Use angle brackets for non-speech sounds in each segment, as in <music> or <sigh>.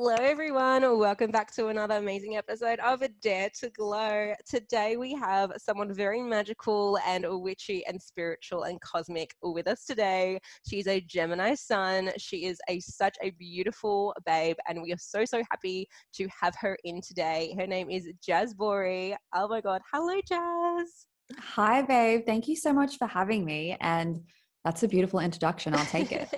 Hello, everyone. Welcome back to another amazing episode of A Dare to Glow. Today, we have someone very magical and witchy and spiritual and cosmic with us today. She's a Gemini sun. She is a such a beautiful babe, and we are so so happy to have her in today. Her name is Jazz Bori. Oh my God! Hello, Jazz. Hi, babe. Thank you so much for having me. And that's a beautiful introduction. I'll take it.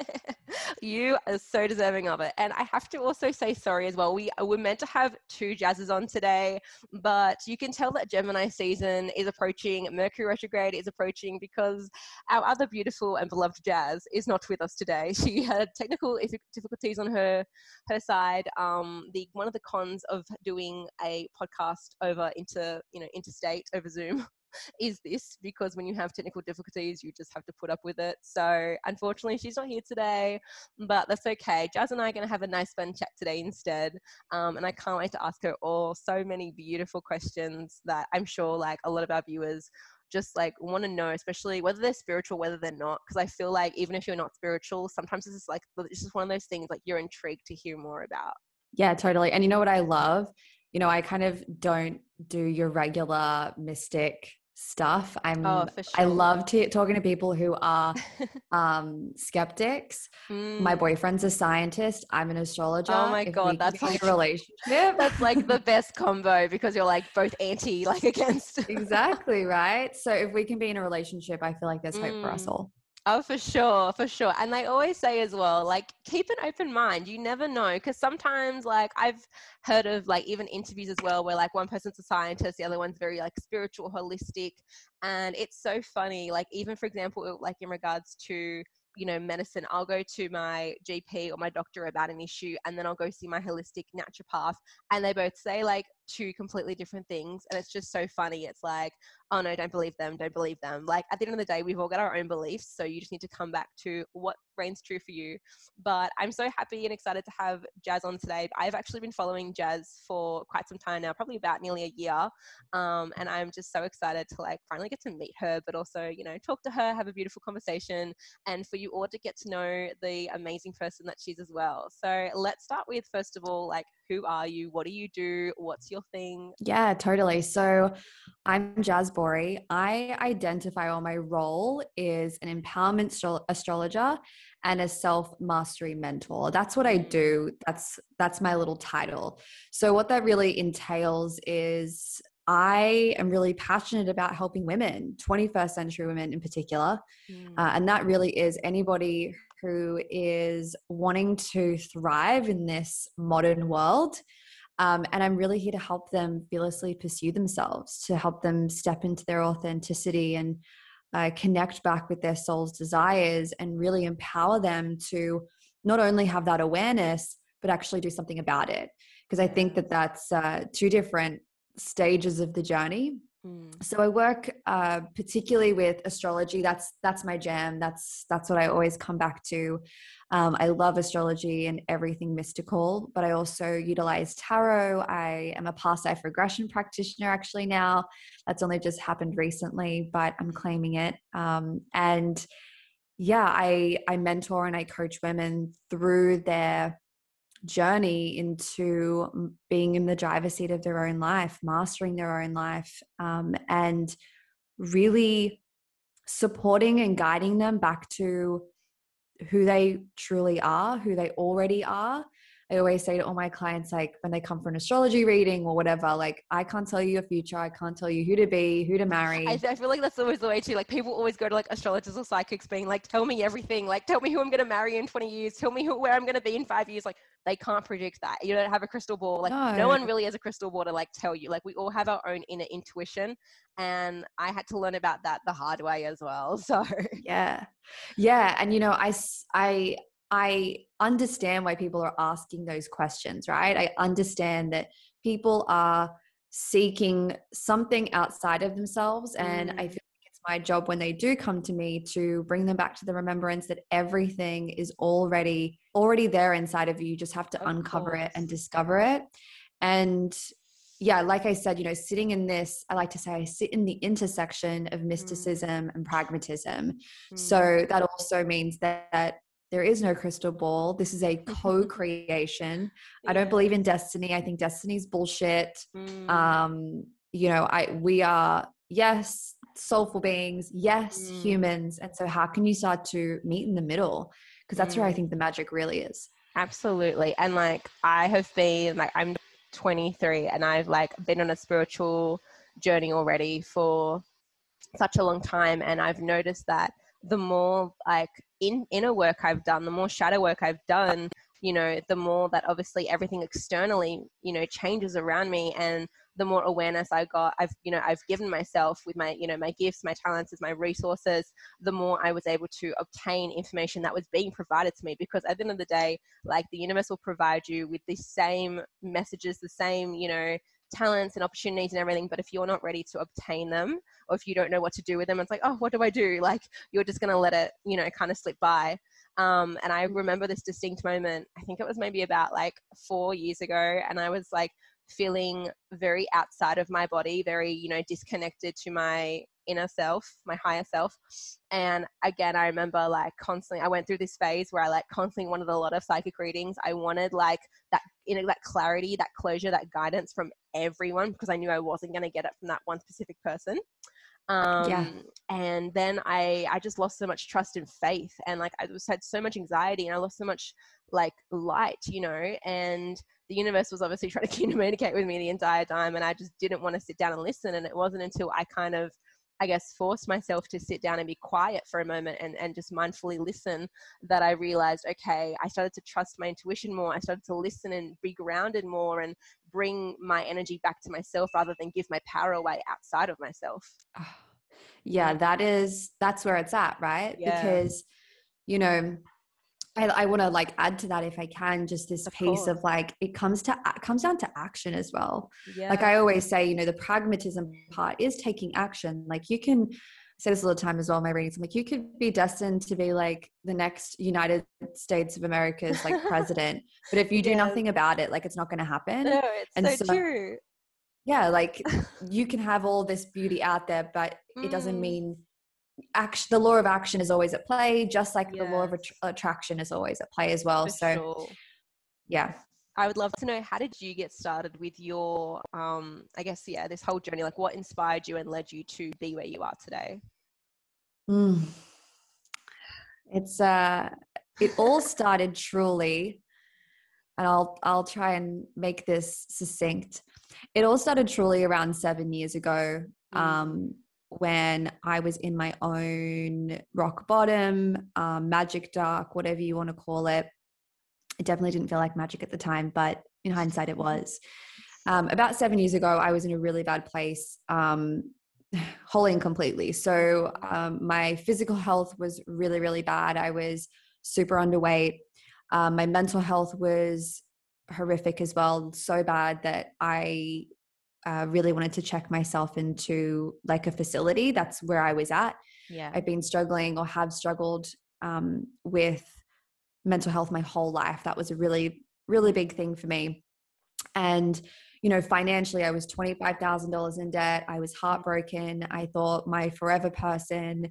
<laughs> you are so deserving of it. And I have to also say sorry as well. We were meant to have two jazzes on today, but you can tell that Gemini season is approaching, Mercury retrograde is approaching because our other beautiful and beloved jazz is not with us today. <laughs> She had technical difficulties on her her side. Um, the one of the cons of doing a podcast over into you know interstate over Zoom <laughs> is this because when you have technical difficulties, you just have to put up with it. So unfortunately, she's not here today, but that's okay. Jazz and I are going to have a nice fun chat today instead. Um, and I can't wait to ask her all so many beautiful questions that I'm sure like a lot of our viewers just like want to know, especially whether they're spiritual, whether they're not. Because I feel like even if you're not spiritual, sometimes it's just like it's just one of those things like you're intrigued to hear more about. Yeah, totally. And you know what I love? You know, I kind of don't do your regular mystic stuff. I'm oh, sure. I love talking to people who are <laughs> um skeptics. Mm. My boyfriend's a scientist. I'm an astrologer. Oh my if god, that's like a relationship. That's like the <laughs> best combo because you're like both anti like against. exactly, right? So if we can be in a relationship, I feel like there's hope mm. for us mm. all. Oh, for sure, for sure. And they always say as well, like, keep an open mind. You never know. Because sometimes, like, I've heard of, like, even interviews as well, where, like, one person's a scientist, the other one's very, like, spiritual, holistic. And it's so funny. Like, even for example, like, in regards to, you know, medicine, I'll go to my GP or my doctor about an issue, and then I'll go see my holistic naturopath. And they both say, like, two completely different things. And it's just so funny. It's like, oh no, don't believe them, don't believe them. Like at the end of the day, we've all got our own beliefs. So you just need to come back to what reigns true for you. But I'm so happy and excited to have Jazz on today. I've actually been following Jazz for quite some time now, probably about nearly a year. Um, and I'm just so excited to like finally get to meet her, but also, you know, talk to her, have a beautiful conversation, and for you all to get to know the amazing person that she's as well. So let's start with, first of all, like who are you? What do you do? What's your thing? Yeah, totally. So I'm Jaz Bori. I identify or my role is an empowerment astrologer and a self mastery mentor. That's what I do. That's that's my little title. So what that really entails is I am really passionate about helping women, 21st century women in particular. Mm. Uh, and that really is anybody who is wanting to thrive in this modern world. Um, and I'm really here to help them fearlessly pursue themselves, to help them step into their authenticity and uh, connect back with their soul's desires and really empower them to not only have that awareness, but actually do something about it. Because I think that that's uh, two different stages of the journey. Mm. So I work uh, particularly with astrology. That's that's my jam. That's that's what I always come back to. Um, I love astrology and everything mystical, but I also utilize tarot. I am a past life regression practitioner actually now. That's only just happened recently, but I'm claiming it. Um, and yeah, I I mentor and I coach women through their journey into being in the driver's seat of their own life, mastering their own life, um, and really supporting and guiding them back to who they truly are, who they already are, I always say to all my clients, like when they come for an astrology reading or whatever, like I can't tell you your future. I can't tell you who to be, who to <laughs> marry. I, I feel like that's always the way too. Like people always go to like astrologers or psychics being like, tell me everything. Like tell me who I'm going to marry in 20 years. Tell me who, where I'm going to be in five years. Like they can't predict that. You don't have a crystal ball. Like no. no one really has a crystal ball to like tell you. Like we all have our own inner intuition. And I had to learn about that the hard way as well. <laughs> So yeah. Yeah. And you know, I, I, I understand why people are asking those questions, right? I understand that people are seeking something outside of themselves. And mm. I feel like it's my job when they do come to me to bring them back to the remembrance that everything is already already there inside of you. You just have to of uncover course. it and discover it. And yeah, like I said, you know, sitting in this, I like to say I sit in the intersection of mm. mysticism mm. and pragmatism. Mm. So that also means that, that there is no crystal ball. This is a co creation. I don't believe in destiny. I think destiny's bullshit. Mm. Um, you know, I we are yes, soulful beings, yes, Mm. humans. And so how can you start to meet in the middle? Because that's where I Mm. think the magic really is. Absolutely. And like I have been like I'm 23 and I've like been on a spiritual journey already for such a long time and I've noticed that the more like in inner work I've done, the more shadow work I've done, you know, the more that obviously everything externally, you know, changes around me and the more awareness I got, I've, you know, I've given myself with my, you know, my gifts, my talents, my resources, the more I was able to obtain information that was being provided to me. Because at the end of the day, like the universe will provide you with the same messages, the same, you know, talents and opportunities and everything. But if you're not ready to obtain them, or if you don't know what to do with them, it's like, oh, what do I do? <laughs> Like you're just gonna let it, you know, kind of slip by. Um, and I remember this distinct moment. I think it was maybe about like four years ago, and I was like feeling very outside of my body, very, you know, disconnected to my inner self, my higher self. And again, I remember like constantly, I went through this phase where I like constantly wanted a lot of psychic readings. I wanted like that, you know, that clarity, that closure, that guidance from everyone because I knew I wasn't going to get it from that one specific person. Um, and then I, I just lost so much trust and faith and like I just had so much anxiety and I lost so much like light, you know, and the universe was obviously <laughs> trying to communicate with me the entire time and I just didn't want to sit down and listen. And it wasn't until I kind of, I guess, forced myself to sit down and be quiet for a moment and, and just mindfully listen that I realized, okay, I started to trust my intuition more. I started to listen and be grounded more and bring my energy back to myself rather than give my power away outside of myself. Ah, yeah, that is that's where it's at, right? Yeah. Because you know, I, I want to like add to that if I can, just this Of piece of like it comes to it comes down to action as well. Yeah. Like I always say, you know, the pragmatism part is taking action. Like you can I say this all the time as well in my readings. I'm like, you could be destined to be like the next United States of America's like president, <laughs> but if you do Yes. nothing about it, like it's not going to happen. no, it's and so, so- true. yeah like <laughs> you can have all this beauty out there but it doesn't Mm. mean action the law of action is always at play just like the law of Yes. attr attraction is always at play as well For so sure. yeah I would love to know how did you get started with your um I guess yeah this whole journey like what inspired you and led you to be where you are today Mm. it's uh it all <laughs> started truly and i'll i'll try and make this succinct it all started truly around seven years ago Mm. um when i was in my own rock bottom um, magic dark whatever you want to call it. It definitely didn't feel like magic at the time but in hindsight it was. Um, about seven years ago i was in a really bad place um, <sighs> wholly and completely. So um, my physical health was really really bad. I was super underweight. Um, my mental health was horrific as well so bad that i uh, really wanted to check myself into like a facility that's where i was at yeah I've been struggling or have struggled um, with mental health my whole life. That was a really, really big thing for me. And, you know, financially, I was $25,000 in debt. I was heartbroken. I thought my forever person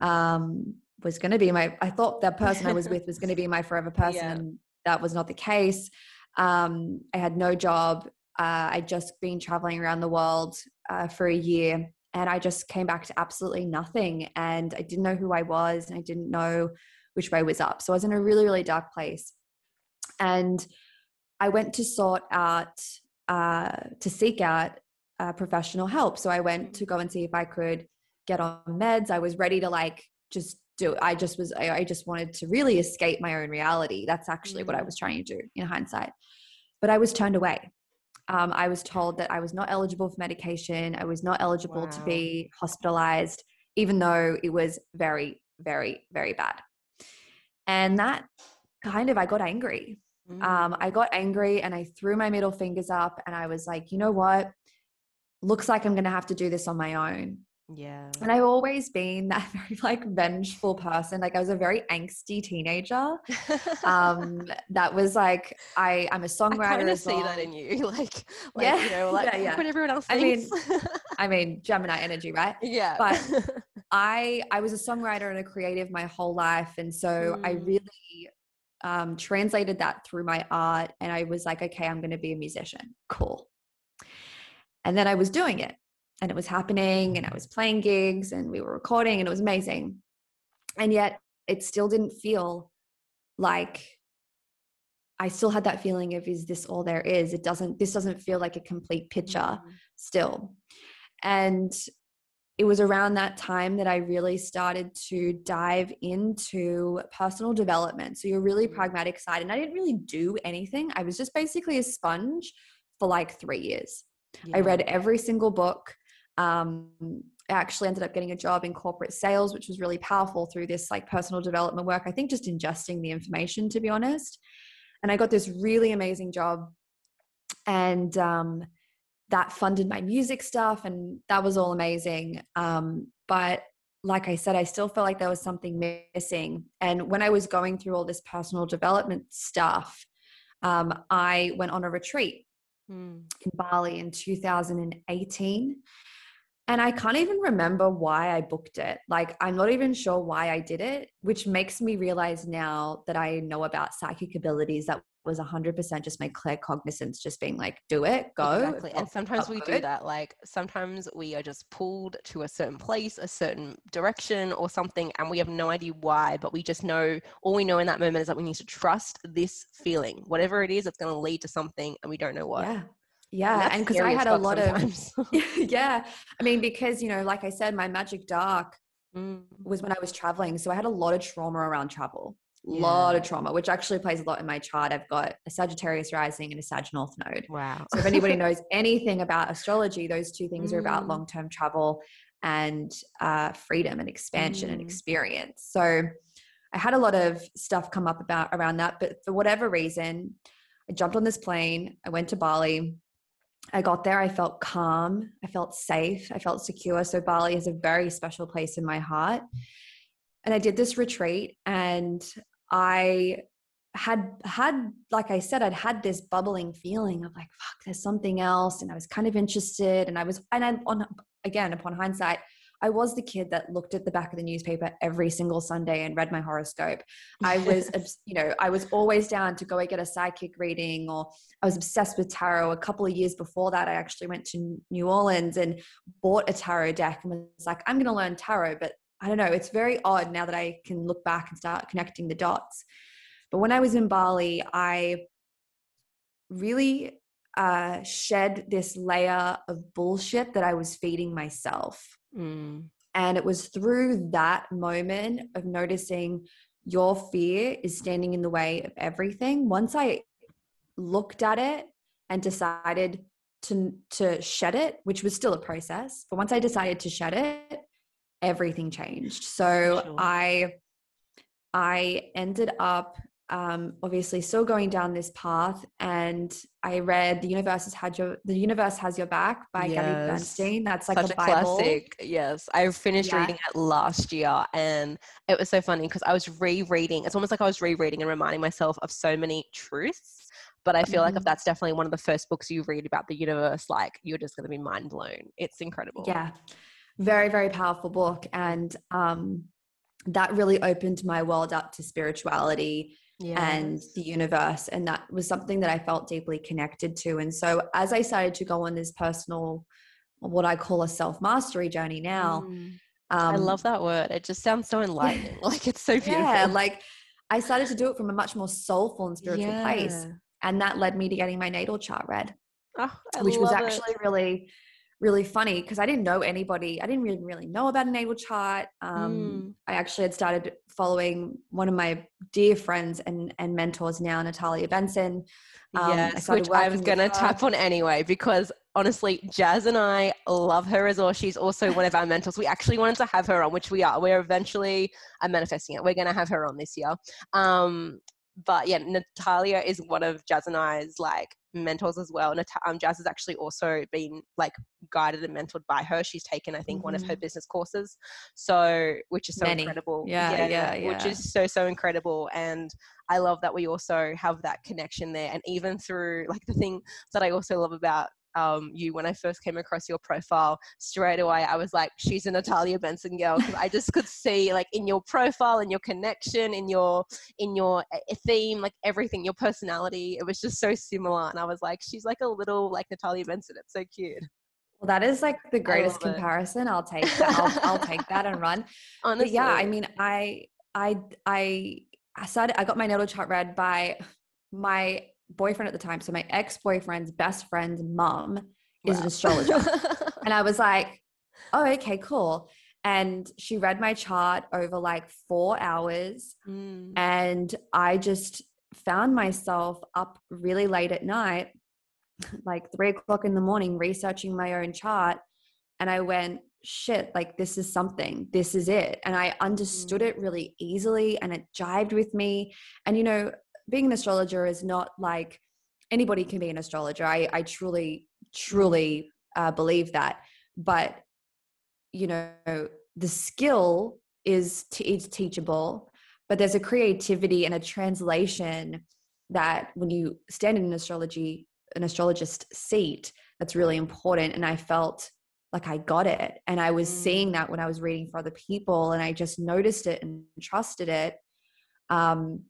um, was going to be my, I thought that person I was with was going to be my forever <laughs> person. Yeah. And that was not the case. Um, I had no job. Uh, I'd just been traveling around the world uh, for a year and I just came back to absolutely nothing. And I didn't know who I was, and I didn't know which way was up. So I was in a really, really dark place. And I went to sort out, uh, to seek out uh, professional help. So I went to go and see if I could get on meds. I was ready to like just do I just was, I, I just wanted to really escape my own reality. That's actually what I Mhm. was trying to do in hindsight. But I was turned away. Um, I was told that I was not eligible for medication. I was not eligible to be hospitalized, even though it was very, very, very bad. And that kind of, I got angry. Um, I got angry and I threw my middle fingers up and I was like, you know what? Looks like I'm going to have to do this on my own. Yeah And I've always been that <laughs> very like vengeful person. Like I was a very angsty teenager. Um, <laughs> that was like I I'm a songwriter. I kind of see that in you <laughs> like like Yeah, you know like yeah, yeah. what everyone else I mean, I mean Gemini energy, right? yeah but I I was a songwriter and a creative my whole life, and so mm. I really um, translated that through my art, and I was like, okay, I'm going to be a musician. Cool. And then I was doing it, and it was happening, and I was playing gigs, and we were recording, and it was amazing. And yet, it still didn't feel like I still had that feeling of is this all there is? It doesn't this doesn't feel like a complete picture mm-hmm. still. And it was around that time that I really started to dive into personal development. So you're really mm-hmm. pragmatic side and I didn't really do anything. I was just basically a sponge for like 3 years. Yeah. I read every single book. Um, I actually ended up getting a job in corporate sales, which was really powerful through this like personal development work. I think just ingesting the information, to be honest. And I got this really amazing job. And um, that funded my music stuff. And that was all amazing. Um, but like I said, I still felt like there was something missing. And when I was going through all this personal development stuff, um, I went on a retreat mm. in Bali in 2018. And I can't even remember why I booked it. Like, I'm not even sure why I did it, which makes me realize now that I know about psychic abilities that was 100% just my claircognizance, just being like, do it, go. Exactly. And sometimes we do that. Like, sometimes we are just pulled to a certain place, a certain direction, or something, and we have no idea why, but we just know all we know in that moment is that we need to trust this feeling. Whatever it is, it's going to lead to something, and we don't know what. Yeah. Yeah, and because I had a lot sometimes. <laughs> of <laughs> yeah, I mean because you know, like I said, my magic dark mm. was when I was traveling, so I had a lot of trauma around travel. A yeah. lot of trauma, which actually plays a lot in my chart. I've got a Sagittarius rising and a Sag North node. Wow. So if anybody <laughs> knows anything about astrology, those two things mm. are about mm. long term travel and uh, freedom and expansion mm. and experience. So I had a lot of stuff come up about around that, but for whatever reason, I jumped on this plane. I went to Bali. I got there, I felt calm, I felt safe, I felt secure. So Bali is a very special place in my heart. And I did this retreat and I had had like I said I'd had this bubbling feeling of like fuck there's something else and I was kind of interested and I was and I, on again upon hindsight I was the kid that looked at the back of the newspaper every single Sunday and read my horoscope. I <laughs> was, you know, I was always down to go and get a psychic reading, or I was obsessed with tarot. A couple of years before that, I actually went to New Orleans and bought a tarot deck and was like, I'm going to learn tarot. But I don't know, it's very odd now that I can look back and start connecting the dots. But when I was in Bali, I really uh, shed this layer of bullshit that I was feeding myself. Mm. And it was through that moment of noticing your fear is standing in the way of everything. Once I looked at it and decided to to shed it, which was still a process, but once I decided to shed it, everything changed. So sure. I I ended up um, obviously still going down this path and i read the universe has had your the universe has your back by yes. gabby bernstein that's like Such a, a classic yes i finished yeah. reading it last year and it was so funny because i was rereading it's almost like i was rereading and reminding myself of so many truths but i feel mm-hmm. like if mm-hmm. that's definitely one of the first books you read about the universe like you're just going to be mind blown it's incredible yeah very very powerful book and um that really opened my world up to spirituality yes. and the universe. And that was something that I felt deeply connected to. And so as I started to go on this personal, what I call a self mastery journey now. Mm. Um, I love that word. It just sounds so enlightening. <laughs> like it's so <laughs> beautiful. Yeah, like I started to do it from a much more soulful and spiritual yeah. place. And that led me to getting my natal chart read, oh, which was actually it. really really funny because I didn't know anybody. I didn't really really know about a natal chart. Um, mm. I actually had started following one of my dear friends and and mentors now, Natalia Benson. Um, yes, I which I was going to tap on anyway because honestly, Jazz and I love her as well. She's also one of our <laughs> mentors. We actually wanted to have her on, which we are. We're eventually I'm manifesting it. We're going to have her on this year. Um, but yeah, Natalia is one of Jazz and I's like mentors as well. Nat- um, Jazz has actually also been like guided and mentored by her. She's taken, I think, mm-hmm. one of her mm-hmm. business courses. So, which is so Many. incredible. Yeah, yeah, yeah, yeah, Which is so, so incredible. And I love that we also have that connection there. And even through like the thing that I also love about um, you when I first came across your profile. Straight away, I was like, she's a Natalia Benson girl because I just could see like in your profile, in your connection, in your in your eh, theme, like everything, your personality. It was just so similar, and I was like, she's like a little like Natalia Benson. It's so cute. Well, that is like the greatest comparison. It. I'll take that. I'll, I'll, take that and run. Honestly. But yeah, I mean, I, I, I, I started, I got my natal chart read by my boyfriend at the time. So my ex-boyfriend's best friend's mom wow. is an astrologer. <laughs> and I was like, oh, okay, cool. And she read my chart over like four hours. Mm. And I just found myself up really late at night like three o'clock in the morning researching my own chart. And I went, shit, like this is something, this is it. And I understood it mm. really easily and it jived with me. And, you know, being an astrologer is not like anybody can be an astrologer. I, I truly, truly uh, believe that. But, you know, the skill is, to, is teachable, but there's a creativity and a translation that when you stand in an astrology an astrologist seat that's really important and i felt like i got it and i was mm. seeing that when i was reading for other people and i just noticed it and trusted it um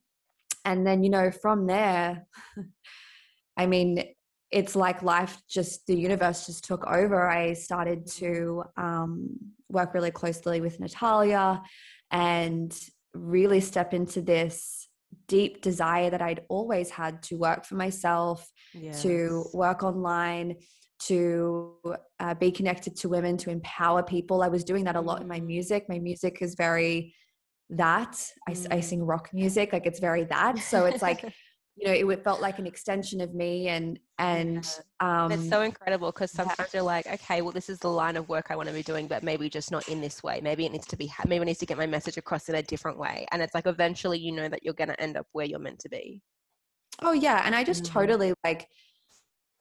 and then you know from there <laughs> i mean it's like life just the universe just took over i started to um, work really closely with natalia and really step into this deep desire that I'd always had to work for myself, yes. to work online, to uh, be connected to women, to empower people. I was doing that a lot in my mm. music. My music is very that. Mm. I, I sing rock music, like it's very that. So it's like, <laughs> you know, it, it felt like an extension of me and and yeah. um it's so incredible because sometimes yeah. you're like okay well this is the line of work i want to be doing but maybe just not in this way maybe it needs to be maybe it needs to get my message across in a different way and it's like eventually you know that you're going to end up where you're meant to be oh yeah and i just mm-hmm. totally like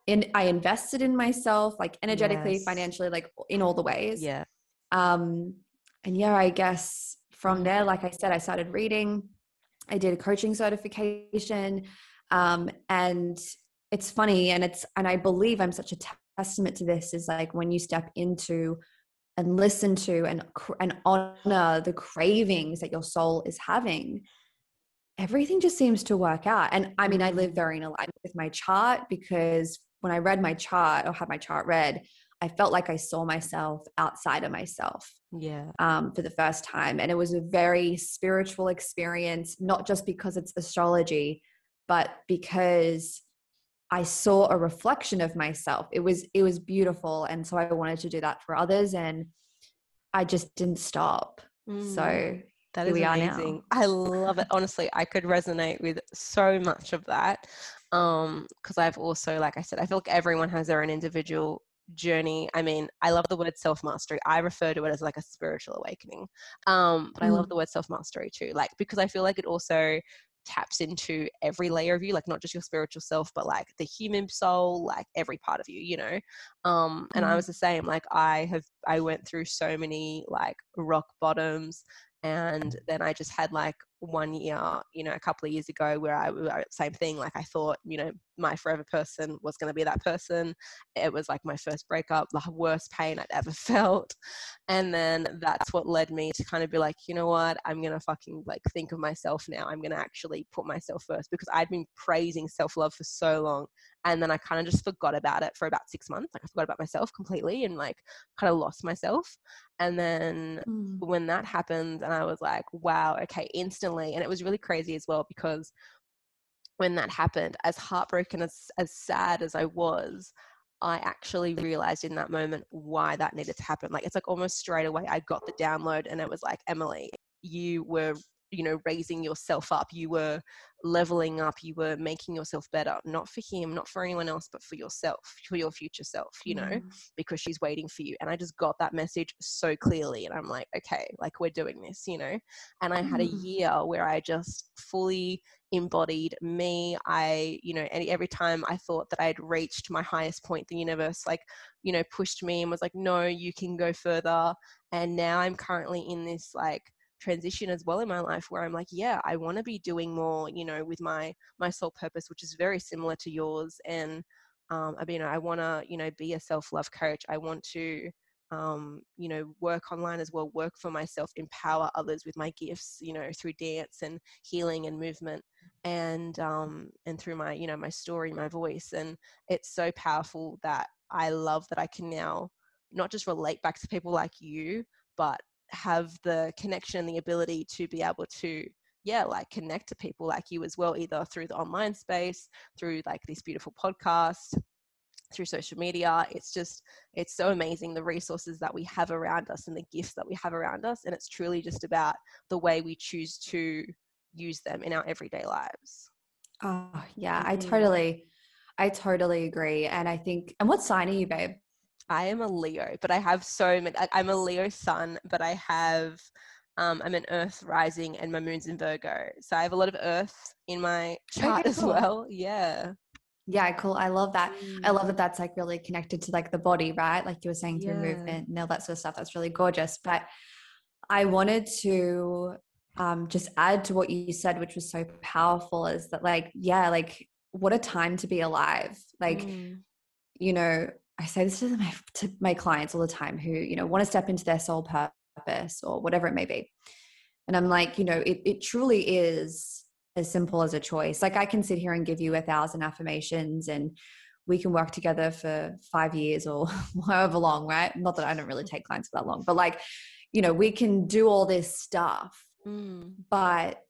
in i invested in myself like energetically yes. financially like in all the ways yeah um and yeah i guess from there like i said i started reading. I did a coaching certification um and it's funny and it's and i believe i'm such a testament to this is like when you step into and listen to and and honor the cravings that your soul is having everything just seems to work out. And i mean i live very in alignment with my chart because when i read my chart or had my chart read i felt like i saw myself outside of myself yeah um, for the first time and it was a very spiritual experience not just because it's astrology but because I saw a reflection of myself. It was it was beautiful, and so I wanted to do that for others, and I just didn't stop. Mm, so that is amazing. I love it. Honestly, I could resonate with so much of that um because I've also, like I said, I feel like everyone has their own individual journey i mean i love the word self mastery i refer to it as like a spiritual awakening um but mm. i love mm. the word self mastery too like because i feel like it also taps into every layer of you like not just your spiritual self but like the human soul like every part of you you know um and mm. i was the same like i have i went through so many like rock bottoms and then i just had like one year you know a couple of years ago where i was same thing like i thought you know my forever person was going to be that person. It was like my first breakup the worst pain i'd ever <laughs> felt. And then that's what led me to kind of be like you know what? I'm going to fucking like think of myself now. I'm going to actually put myself first because i'd been praising self-love for so long. And then i kind of just forgot about it for about six months. Like i forgot about myself completely and like kind of lost myself. And then mm. when that happened and i was like wow okay instantly and it was really crazy as well because when that happened, as heartbroken as as sad as I was, I actually realized in that moment why that needed to happen. Like it's like almost straight away I got the download and it was like, Emily, you were you know raising yourself up you were leveling up you were making yourself better not for him not for anyone else but for yourself for your future self you know mm. because she's waiting for you and i just got that message so clearly and i'm like okay like we're doing this you know and i had a mm. year where i just fully embodied me i you know every time i thought that i'd reached my highest point the universe like you know pushed me and was like no you can go further and now i'm currently in this like transition as well in my life where I'm like, yeah, I want to be doing more, you know, with my my soul purpose, which is very similar to yours. And um, I mean, I want to, you know, be a self love coach. I want to, um, you know, work online as well, work for myself, empower others with my gifts, you know, through dance and healing and movement, and um, and through my, you know, my story, my voice, and it's so powerful that I love that I can now not just relate back to people like you, but have the connection and the ability to be able to yeah like connect to people like you as well either through the online space through like this beautiful podcast through social media. It's just it's so amazing the resources that we have around us and the gifts that we have around us and it's truly just about the way we choose to use them in our everyday lives. Oh yeah i mm-hmm. totally i totally agree and i think and what sign are you babe I am a Leo, but I have so many. I'm a Leo sun, but I have um, I'm an Earth rising, and my moon's in Virgo. So I have a lot of Earth in my chart okay, cool. as well. Yeah. Yeah, cool. I love that. Mm. I love that that's like really connected to like the body, right? Like you were saying through yeah. movement and all that sort of stuff. That's really gorgeous. But I wanted to um, just add to what you said, which was so powerful, is that like, yeah, like what a time to be alive. Like, mm. you know, I say this to my to my clients all the time who you know want to step into their soul purpose or whatever it may be, and I'm like, you know, it it truly is as simple as a choice. Like I can sit here and give you a thousand affirmations and we can work together for five years or <laughs> however long, right? Not that I don't really take clients for that long, but like, you know, we can do all this stuff. Mm. But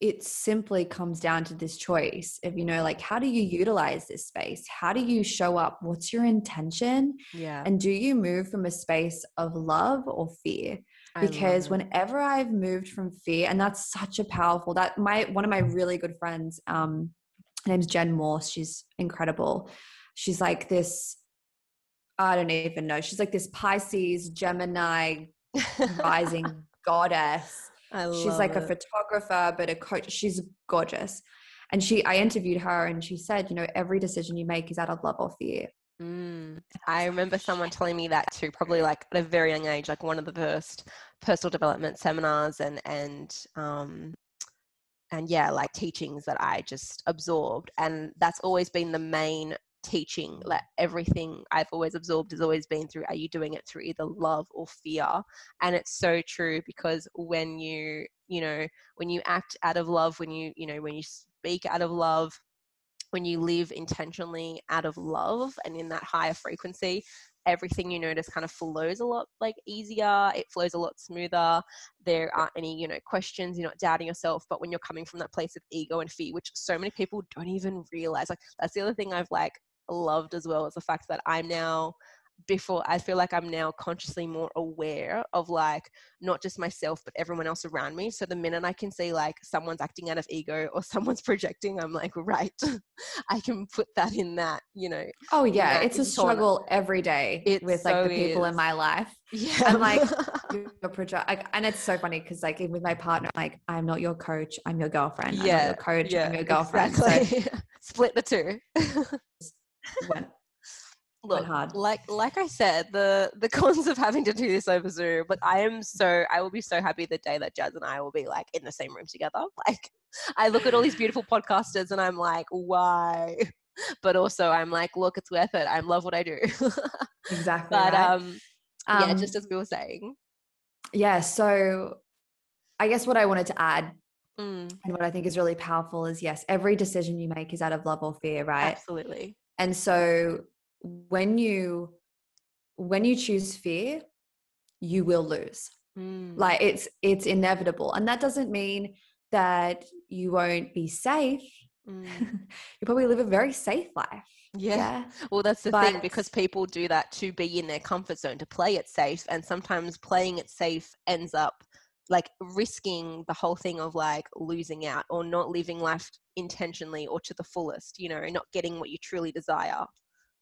it simply comes down to this choice of you know like how do you utilize this space? How do you show up? What's your intention? Yeah. And do you move from a space of love or fear? Because whenever i've moved from fear and that's such a powerful that my one of my really good friends um her name's jen morse she's incredible. She's like this i don't even know she's like this pisces gemini <laughs> rising goddess she's like it. a photographer but a coach she's gorgeous and she i interviewed her and she said you know every decision you make is out of love or fear mm. i remember someone telling me that too probably like at a very young age like one of the first personal development seminars and and um and yeah like teachings that i just absorbed and that's always been the main teaching like everything i've always absorbed has always been through are you doing it through either love or fear? And it's so true because when you you know when you act out of love when you you know when you speak out of love when you live intentionally out of love and in that higher frequency everything you notice kind of flows a lot like easier it flows a lot smoother. There aren't any you know questions you're not doubting yourself but when you're coming from that place of ego and fear which so many people don't even realize like that's the other thing i've like loved as well is the fact that I'm now before I feel like I'm now consciously more aware of like not just myself but everyone else around me. So the minute I can see like someone's acting out of ego or <laughs> someone's projecting, I'm like, right, <laughs> I can put that in that, you know. Oh yeah, it's a struggle every day it with like the people is. in my life. <laughs> Yeah, I'm like, project, like, and it's so funny because like even with my partner, like I'm not your coach, I'm your girlfriend. Yeah, I'm your coach, yeah, I'm your girlfriend. Exactly. So, Split the two went Look, hard. like like I said, the the cons of having to do this over Zoom. But I am so I will be so happy the day that Jazz and I will be like in the same room together. <laughs> Like I look at all these beautiful podcasters and I'm like, why? <laughs> But also I'm like, look, it's worth it. I love what I do. <laughs> exactly. But right. um, um, yeah, just as we were saying. Yeah. So I guess what I wanted to add mm. and what I think is really powerful is yes, every decision you make is out of love or fear, right? Absolutely and so when you when you choose fear you will lose mm. like it's it's inevitable and that doesn't mean that you won't be safe mm. <laughs> you probably live a very safe life yeah. yeah. Well, that's the but, thing because people do that to be in their comfort zone, to play it safe. And sometimes playing it safe ends up like risking the whole thing of like losing out or not living life intentionally or to the fullest, you know, not getting what you truly desire.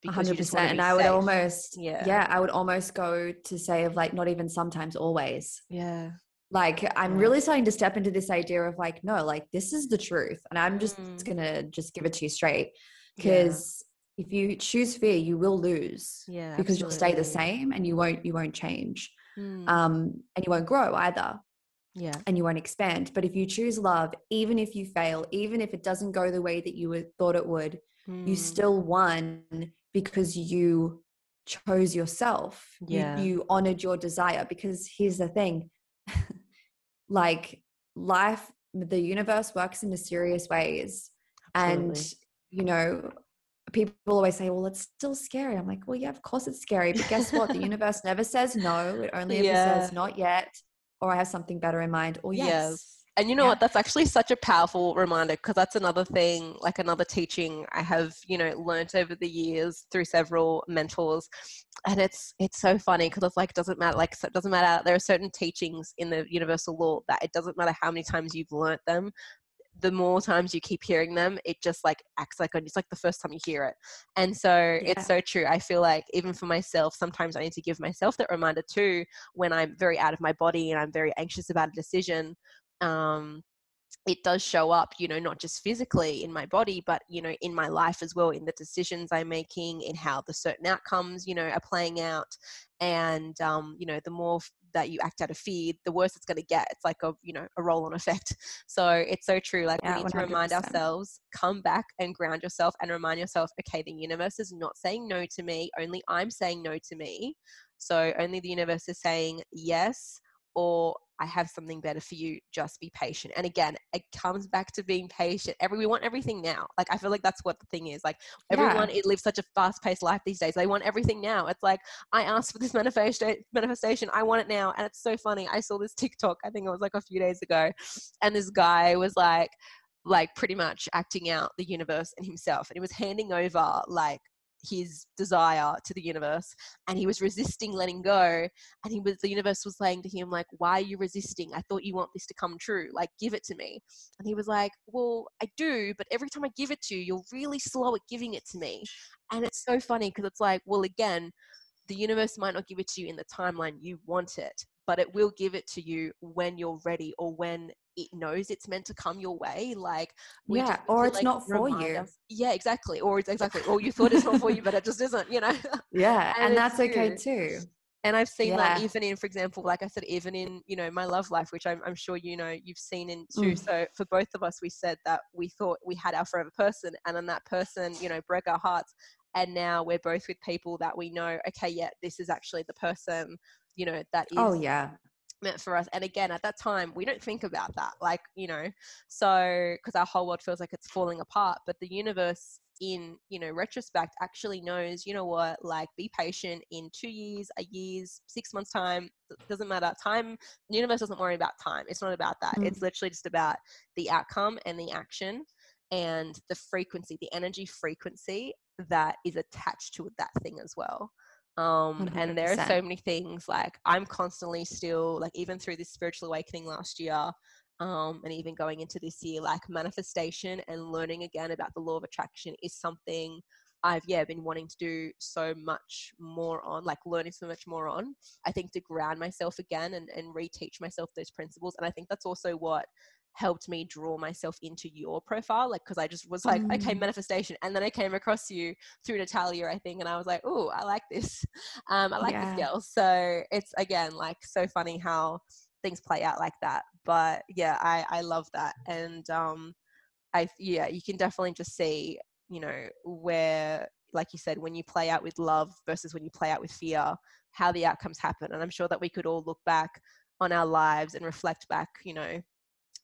Hundred percent, and I would almost, yeah, yeah, I would almost go to say of like not even sometimes, always, yeah. Like I'm really starting to step into this idea of like, no, like this is the truth, and I'm just mm. gonna just give it to you straight, because yeah. if you choose fear, you will lose, yeah, because absolutely. you'll stay the same and you won't, you won't change, mm. um, and you won't grow either yeah. and you won't expand. But if you choose love even if you fail even if it doesn't go the way that you thought it would you Mm. still won because you chose yourself. Yeah. you, you honored your desire. Because here's the thing. <laughs> Like life the universe works in mysterious ways. Absolutely. and you know people always say well it's still scary. I'm like well yeah of course it's scary but guess what? The <laughs> universe never says no. It only ever Yeah. says not yet or i have something better in mind oh, or yes, And you know Yeah. what? That's actually such a powerful reminder because that's another thing, like another teaching I have, you know, learnt over the years through several mentors. And it's it's so funny because it's like it doesn't matter, like it doesn't matter. There are certain teachings in the universal law that it doesn't matter how many times you've learnt them. The more times you keep hearing them, it just like acts like it's like the first time you hear it. And so Yeah. it's so true. I feel like even for myself, sometimes I need to give myself that reminder too when I'm very out of my body and I'm very anxious about a decision um, it does show up, you know, not just physically in my body, but, you know, in my life as well, in the decisions I'm making, in how the certain outcomes, you know, are playing out. And, um, you know, the more that you act out of fear, the worse it's going to get. It's like a, you know, a roll on effect. <laughs> So it's so true. Like Yeah, we need to remind ourselves, come back and ground yourself and remind yourself, okay, the universe is not saying no to me. Only I'm saying no to me. So only the universe is saying yes or I have something better for you. Just be patient. And again, it comes back to being patient. Every we want everything now. Like I feel like that's what the thing is. Like Yeah. everyone it lives such a fast-paced life these days. They want everything now. It's like I asked for this <laughs> manifesta- manifestation. I want it now. And it's so funny. I saw this TikTok. I think it was like a few days ago, and this guy was like, like pretty much acting out the universe and himself, and he was handing over like his desire to the universe and he was resisting letting go and he was the universe was saying to him like why are you resisting? I thought you want this to come true. Like give it to me. And he was like well i do but every time i give it to you you're really slow at giving it to me. And it's so funny because it's like well again the universe might not give it to you in the timeline you want it but it will give it to you when you're ready or when it knows it's meant to come your way like Yeah, or it's like, not for you. us- yeah exactly or it's exactly or you thought it's not for you but it just isn't you know <laughs> yeah And and, that's okay too and i've seen that Yeah. even in for example like i said even in you know my love life which i'm, I'm sure you know you've seen in too Mm. so for both of us we said that we thought we had our forever person and then that person you know broke our hearts and now we're both with people that we know okay yeah this is actually the person you know that is oh yeah meant for us and again at that time we don't think about that like you know so because our whole world feels like it's falling apart but the universe in you know retrospect actually knows you know what like be patient in two years a year's six months time doesn't matter time the universe doesn't worry about time it's not about that Mm. it's literally just about the outcome and the action and the frequency the energy frequency that is attached to that thing as well um and there are so many things like i'm constantly still like even through this spiritual awakening last year um and even going into this year like manifestation and learning again about the law of attraction is something i've yeah been wanting to do so much more on like learning so much more on. I think to ground myself again and, and reteach myself those principles and i think that's also what helped me draw myself into your profile like because i just was like okay Mm. manifestation and then i came across you through natalia i think and i was like oh i like this <laughs> um i like Yeah. this girl so it's again like so funny how things play out like that but yeah i i love that and um i yeah you can definitely just see you know where like you said when you play out with love versus when you play out with fear how the outcomes happen and i'm sure that we could all look back on our lives and reflect back you know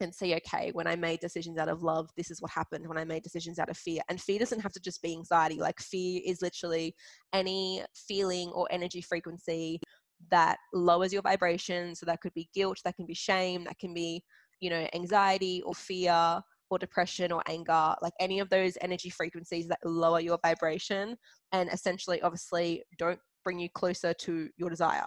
and see okay when i made decisions out of love this is what happened when i made decisions out of fear. And fear doesn't have to just be anxiety. Like fear is literally any feeling or energy frequency that lowers your vibration so that could be guilt that can be shame that can be you know anxiety or fear or depression or anger. Like any of those energy frequencies that lower your vibration and essentially obviously don't bring you closer to your desire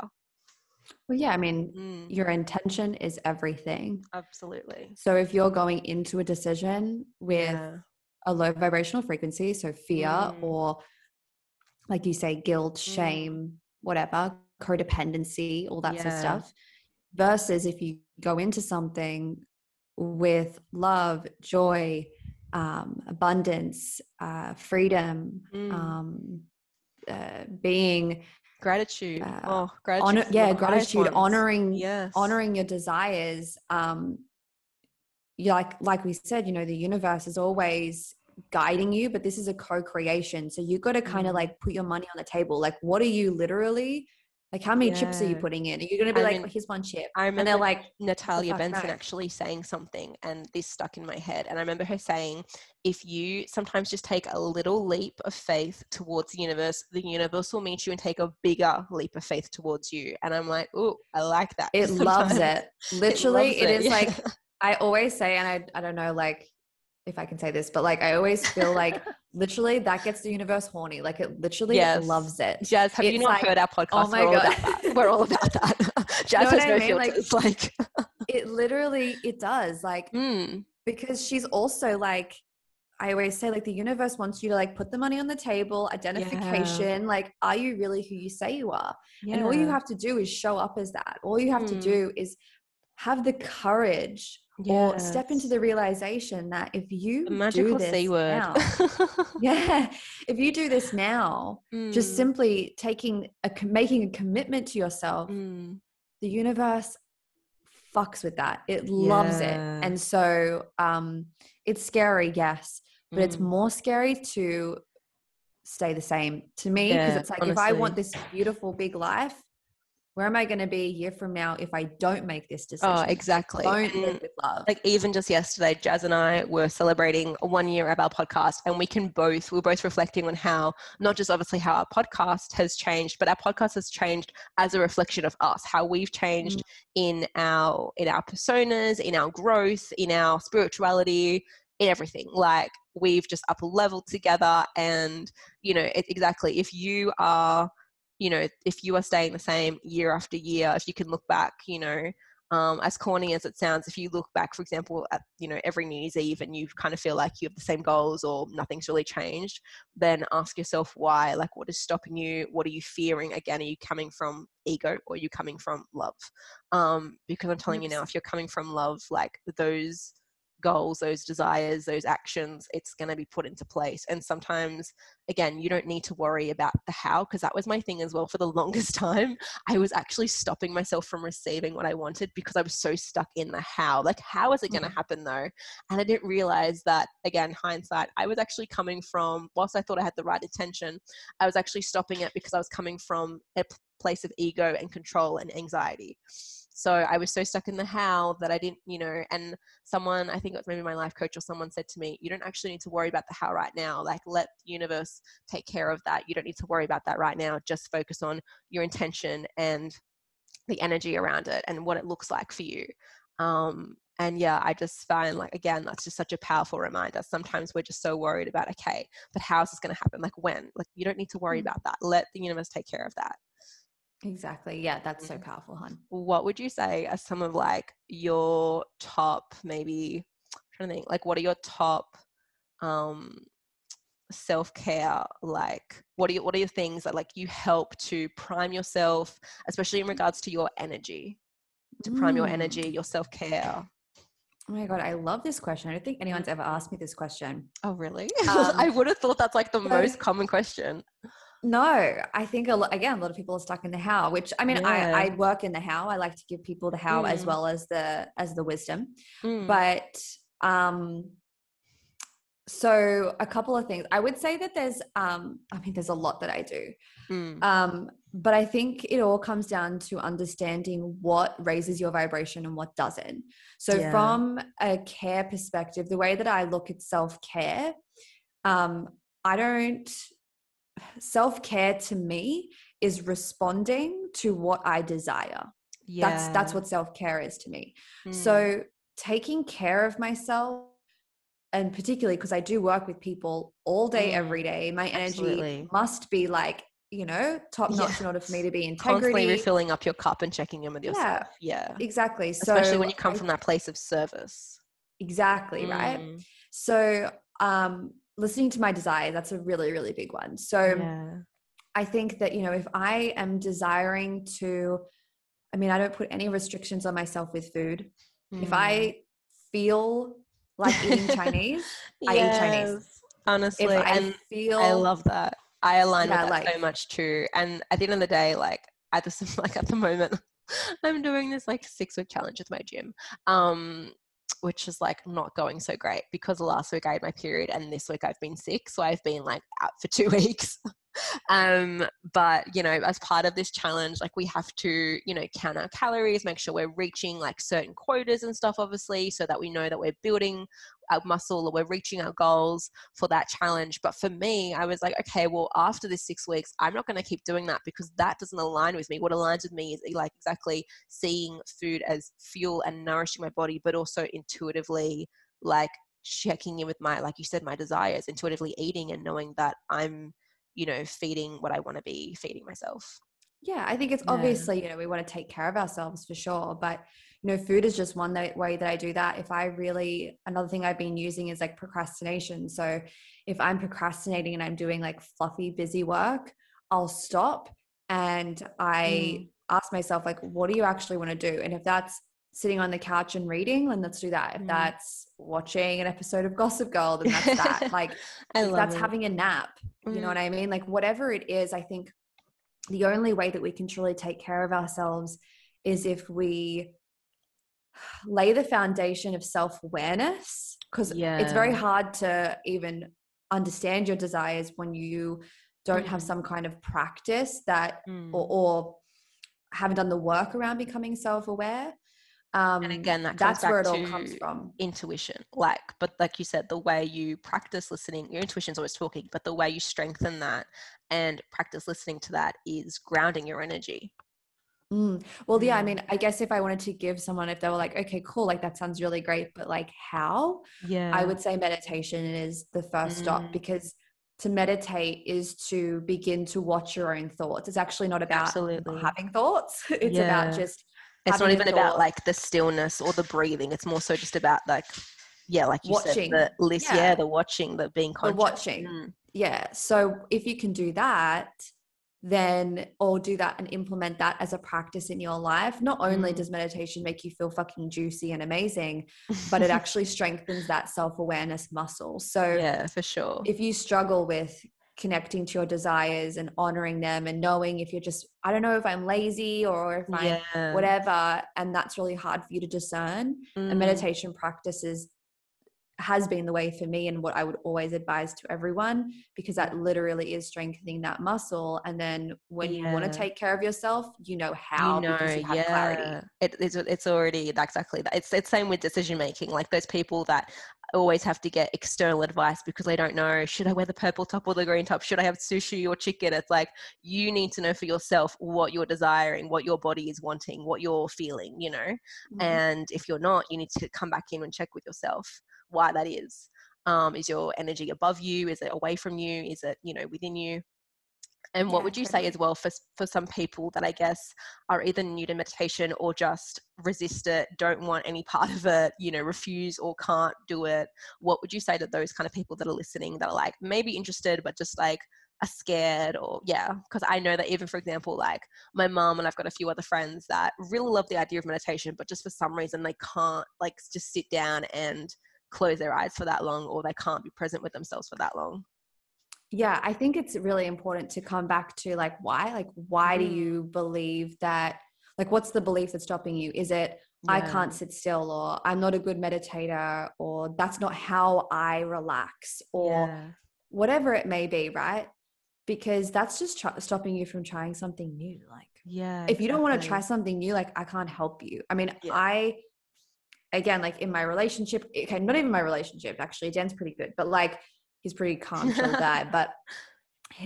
well yeah i mean Mm, your intention is everything absolutely so if you're going into a decision with yeah a low vibrational frequency so fear Mm. or like you say guilt Mm. shame whatever codependency all that sort of stuff versus if you go into something with love joy um, abundance uh, freedom Mm. um, uh, being gratitude uh, oh gratitude honor yeah of the highest gratitude honoring yes honoring your desires um you like like we said you know the universe is always guiding you, but this is a co-creation. So you got to kind of Mm. like put your money on the table. Like, what are you literally like? How many chips are you putting in? Are you going to be I like, mean, "Oh, here's one chip? I remember And they're like, Natalia fuck, Benson no. actually saying something, and this stuck in my head. And I remember her saying, if you sometimes just take a little leap of faith towards the universe, the universe will meet you and take a bigger leap of faith towards you. And I'm like, oh, I like that. it <laughs> loves it. Literally, it it, is like. <laughs> I always say, and I I don't know like if I can say this, but like I always feel like <laughs> literally that gets the universe horny. Like it literally Yes. loves it. Jazz, have you not like, heard our podcast? Oh my We're all God. about that. We're all about that. <laughs> <laughs> Jazz has no I mean? Like- filters. Like, It literally it does. Like mm, because she's also like I always say like the universe wants you to like put the money on the table, identification, like are you really who you say you are? And all you have to do is show up as that. All you have to Mm. do is have the courage or step into the realization that if you The do magical this C word. now, <laughs> yeah, if you do this now, just Mm, simply taking a making a commitment to yourself, mm, the universe fucks with that. It loves it, and so um, it's scary, yes, but it's mm. more scary to stay the same to me because Yeah, it's like if I want this beautiful big life. Where am I going to be a year from now if I don't make this oh, decision? Oh, exactly. Don't live with love. like even just yesterday, Jazz and I were celebrating one year of our podcast, and we can both we're both reflecting on how not just obviously how our podcast has changed, but our podcast has changed as a reflection of us, how we've changed mm. in our in our personas, in our growth, in our spirituality, in everything. Like we've just up a level together, and you know it, exactly if you are you know if you are staying the same year after year if you can look back you know um, as corny as it sounds if you look back for example at you know every new year's eve and you kind of feel like you have the same goals or nothing's really changed then ask yourself why like what is stopping you? What are you fearing? Again are you coming from ego or are you coming from love? Um, because i'm telling you now if you're coming from love like those goals those desires those actions it's going to be put into place. And sometimes again you don't need to worry about the how because that was my thing as well for the <laughs> longest time. I was actually stopping myself from receiving what i wanted because i was so stuck in the how. Like how is it going to Mhm. happen though? And i didn't realize that again hindsight i was actually coming from whilst i thought i had the right intention i was actually stopping it because i was coming from a place of ego and control and anxiety so i was so stuck in the how that i didn't you know and someone i think it was maybe my life coach or someone said to me you don't actually need to worry about the how right now. Like let the universe take care of that. You don't need to worry about that right now. Just focus on your intention and the energy around it and what it looks like for you. Um and yeah i just find like again that's just such a powerful reminder. Sometimes we're just so worried about okay but how's this going to happen? Like when? Like you don't need to worry Mm. about that. Let the universe take care of that exactly. Yeah, that's so Mhm. powerful, hun. what would you say are some of like your top maybe I'm trying to think like what are your top um self-care like what are your, what are your things that like you help to prime yourself especially in regards to your energy to prime your Mm. energy your self-care Oh my god, I love this question. I don't think anyone's ever asked me this question. oh really <laughs> Um, i would have thought that's like the so- most common question No, I think a lot, again, a lot of people are stuck in the how. Which I mean, Yeah. I, I work in the how. I like to give people the how as Mm. well as the as the wisdom. Mm, But um, so a couple of things. I would say that there's um, I mean, there's a lot that I do. mm, Um, but I think it all comes down to understanding what raises your vibration and what doesn't. So, Yeah. from a care perspective, the way that I look at self care, um, I don't, self care to me is responding to what I desire. Yeah. That's that's what self care is to me. Mm, So, taking care of myself, and particularly because I do work with people all day, Mm, every day, my energy absolutely. must be like, you know, top notch in order for me to be <laughs> integrity. constantly refilling up your cup and checking in with yourself yeah yeah. Exactly. So especially when you come I- from that place of service exactly right. Mm, So um listening to my desire, that's a really, really big one. So yeah I think that, you know, if I am desiring to, I mean, I don't put any restrictions on myself with food. If Mm. I feel like eating <laughs> Chinese, I eat Chinese. Honestly if I and feel i love that i align Yeah, with that so much too and at the end of the day like at this <laughs> like at the moment <laughs> i'm doing this like six week challenge with my gym um which is like not going so great because last week I had my period and this week I've been sick. So I've been like out for two <laughs> weeks. Um, but you know, as part of this challenge, like we have to, you know, count our calories, make sure we're reaching like certain quotas and stuff, obviously, so that we know that we're building our muscle or we're reaching our goals for that challenge. But for me, I was like, okay, well, after this six weeks, I'm not going to keep doing that because that doesn't align with me. What aligns with me is like exactly seeing food as fuel and nourishing my body, but also intuitively like checking in with my, like you said, my desires, intuitively eating and knowing that I'm you know, feeding what I want to be feeding myself. Yeah, I think it's yeah. obviously, you know, we want to take care of ourselves for sure. But, you know, food is just one way that I do that. If I really, another thing I've been using is like procrastination. So if I'm procrastinating and I'm doing like fluffy, busy work, I'll stop and I mm. ask myself, like, what do you actually want to do? And if that's sitting on the couch and reading, then let's do that. If mm. that's watching an episode of Gossip Girl, then that's that. <laughs> Like, if that's it. having a nap, you know mm. what I mean? Like, whatever it is, I think the only way that we can truly take care of ourselves is if we <sighs> lay the foundation of self awareness. Because yeah. it's very hard to even understand your desires when you don't mm. have some kind of practice that, mm. or, or haven't done the work around becoming self aware. Um, and again, that that's where it all comes from. Intuition, like, but like you said, the way you practice listening, your intuition's always talking, but the way you strengthen that and practice listening to that is grounding your energy. Mm. Well, yeah, I mm. mean, I guess if I wanted to give someone, if they were like, okay, cool, like that sounds really great, but like how? Yeah. I would say meditation is the first mm. stop because to meditate is to begin to watch your own thoughts. It's actually not about Absolutely. having thoughts, <laughs> it's yeah. about just it's not even about like the stillness or the breathing. It's more so just about like, yeah, like you watching. said, the list, yeah. yeah. the watching, the being conscious. The watching. Mm. Yeah. So if you can do that, then or do that and implement that as a practice in your life not only mm. does meditation make you feel fucking juicy and amazing <laughs> but it actually strengthens that self-awareness muscle so yeah for sure if you struggle with connecting to your desires and honoring them and knowing if you're just i don't know if i'm lazy or if i'm yeah. whatever and that's really hard for you to discern mm. a meditation practices has been the way for me and what I would always advise to everyone because that literally is strengthening that muscle. And then when yeah. you want to take care of yourself, you know how you know, because you have yeah. clarity. It, it's, it's already exactly that. It's it's same with decision making. Like those people that always have to get external advice because they don't know should I wear the purple top or the green top? Should I have sushi or chicken? It's like you need to know for yourself what you're desiring, what your body is wanting, what you're feeling, you know. Mm-hmm. And if you're not, you need to come back in and check with yourself why that is. Um, is your energy above you? Is it away from you? Is it you know within you? And what yeah, would you say as well for for some people that I guess are either new to meditation or just resist it, don't want any part of it, you know, refuse or can't do it? What would you say to those kind of people that are listening that are like maybe interested but just like are scared or yeah because i know that even for example like my mom and i've got a few other friends that really love the idea of meditation but just for some reason they can't like just sit down and close their eyes for that long or they can't be present with themselves for that long yeah i think it's really important to come back to like why like why do mm-hmm. you believe that like what's the belief that's stopping you is it yeah. i can't sit still or i'm not a good meditator or that's not how i relax or yeah. whatever it may be right because that's just tr- stopping you from trying something new like yeah if you don't want to try something new like i can't help you i mean yeah. i again, like in my relationship, okay, not even my relationship, actually, Dan's pretty good, but like he's pretty calm, chill guy. But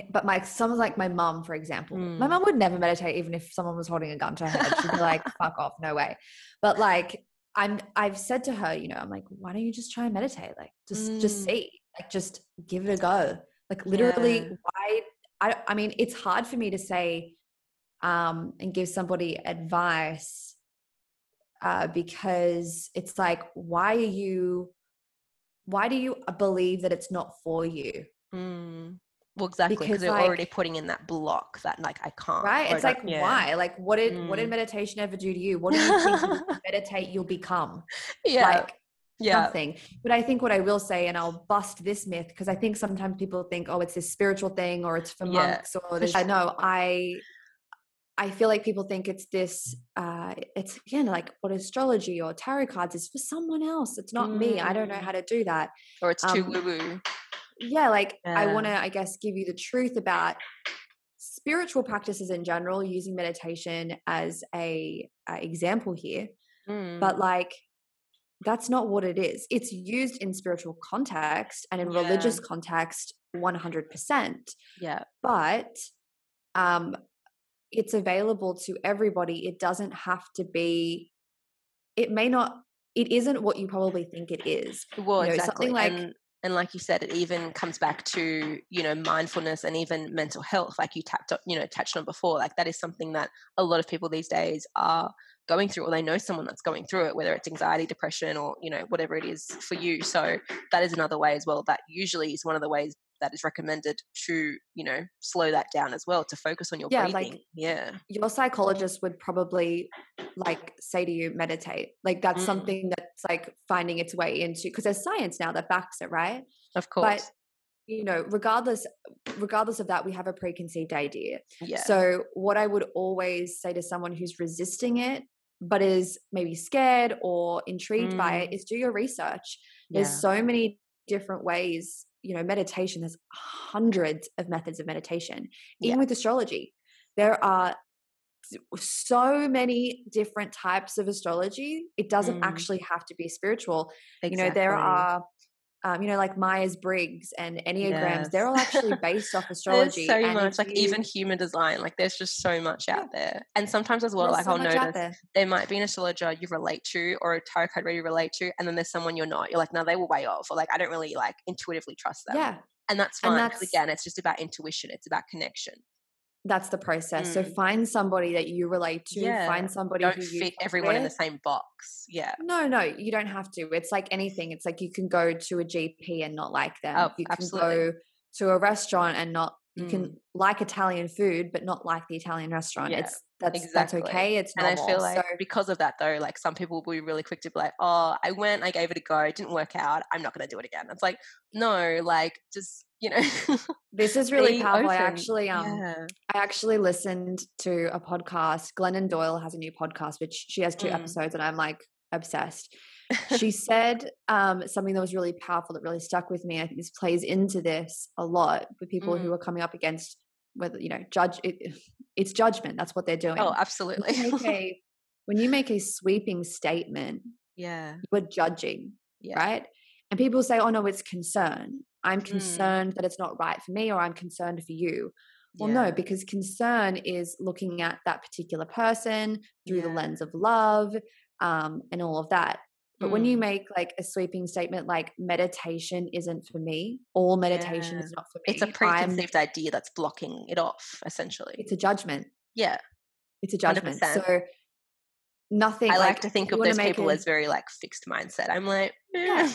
but my someone's like my mom, for example. Mm. My mom would never meditate even if someone was holding a gun to her head. She'd be like, <laughs> fuck off, no way. But like I'm I've said to her, you know, I'm like, why don't you just try and meditate? Like just mm. just see. Like just give it a go. Like literally yeah. why I I mean, it's hard for me to say um and give somebody advice uh, because it's like, why are you, why do you believe that it's not for you? Mm. Well, exactly because they're like, already putting in that block that like I can't. Right? It's like yeah. why? Like what did mm. what did mm. meditation ever do to you? What do you think you <laughs> meditate you'll become? Yeah. Like yeah. nothing. But I think what I will say, and I'll bust this myth because I think sometimes people think, oh, it's this spiritual thing or it's for yeah. monks or this. I know I I feel like people think it's this, uh, it's again like what astrology or tarot cards is for someone else. It's not mm. me. I don't know Mm. how to do that. Or it's too Um, woo woo. Yeah, like I want to, I guess, give you the truth about spiritual practices in general, using meditation as a, uh example here. Mm. But like, that's not what it is. It's used in spiritual context and in Yeah. religious context, one hundred percent. yeah. but um it's available to everybody it doesn't have to be it may not it isn't what you probably think it is Well, you know, exactly. something like and, and like you said, it even comes back to you know mindfulness and even mental health, like you tapped on, you know touched on before. Like that is something that a lot of people these days are going through, or they know someone that's going through it, whether it's anxiety, depression, or you know whatever it is for you. So that is another way as well. That usually is one of the ways that is recommended to you know slow that down as well to focus on your Yeah, breathing. like- yeah, your psychologist would probably like say to you meditate like that's Mm. something that's like finding its way into because there's science now that backs it right of course. but you know regardless regardless of that we have a preconceived idea yeah. So, what I would always say to someone who's resisting it, but is maybe scared or intrigued by it, Mm. do your research. yeah. There's so many different ways, you know, meditation, there's hundreds of methods of meditation, even Yeah. with astrology. There are so many different types of astrology. It doesn't Mm. actually have to be spiritual. exactly. You know, there are. Um, you know, like Myers Briggs and Enneagrams, they're all actually <laughs> based off astrology. There's so and much, like you- even human design. Like there's just so much Yeah. out there, and sometimes as well, there's like so I'll notice there. there might be an astrologer you relate to or a tarot card reader you relate to, and then there's someone you're not. You're like, no, they were way off, or like I don't really like intuitively trust them. Yeah, and that's fine. And that's- again, it's just about intuition. It's about connection. That's the process. So Mm. find somebody that you relate to. Yeah. Find somebody Don't who you fit everyone in the same box. Yeah. No, no, you don't have to. It's like anything. It's like you can go to a GP and not like them. Oh, you can absolutely. go to a restaurant and not. You Mm. can like Italian food, but not like the Italian restaurant. Yeah, it's that's exactly. that's okay. It's And. I feel like so because of that, though, like some people will be really quick to be like, "Oh, I went, I gave it a go, it didn't work out. I'm not going to do it again." It's like, no, like just you know, <laughs> this is really powerful. I actually um yeah. I actually listened to a podcast. Glennon Doyle has a new podcast, which she has two Mm. episodes, and I'm like obsessed. <laughs> She said um, something that was really powerful that really stuck with me. I think this plays into this a lot with people Mm. who are coming up against whether you know judge. It, it's judgment. That's what they're doing. oh, When absolutely. you <laughs> a when you make a sweeping statement, yeah, you are judging, yeah, right? And people say, "Oh no, it's concern. I'm Mm. concerned that it's not right for me, or I'm concerned for you." Well, yeah. no, because concern is looking at that particular person through the lens of love um, and all of that. But when you Mm. make like a sweeping statement like meditation isn't for me, all meditation Yeah. is not for me. it's a I'm- preconceived idea that's blocking it off, essentially. it's a judgment. yeah, It's a judgment. 100%. So nothing. I like, like to think of those people a- as very like fixed mindset. I'm like, Yeah. "Eh,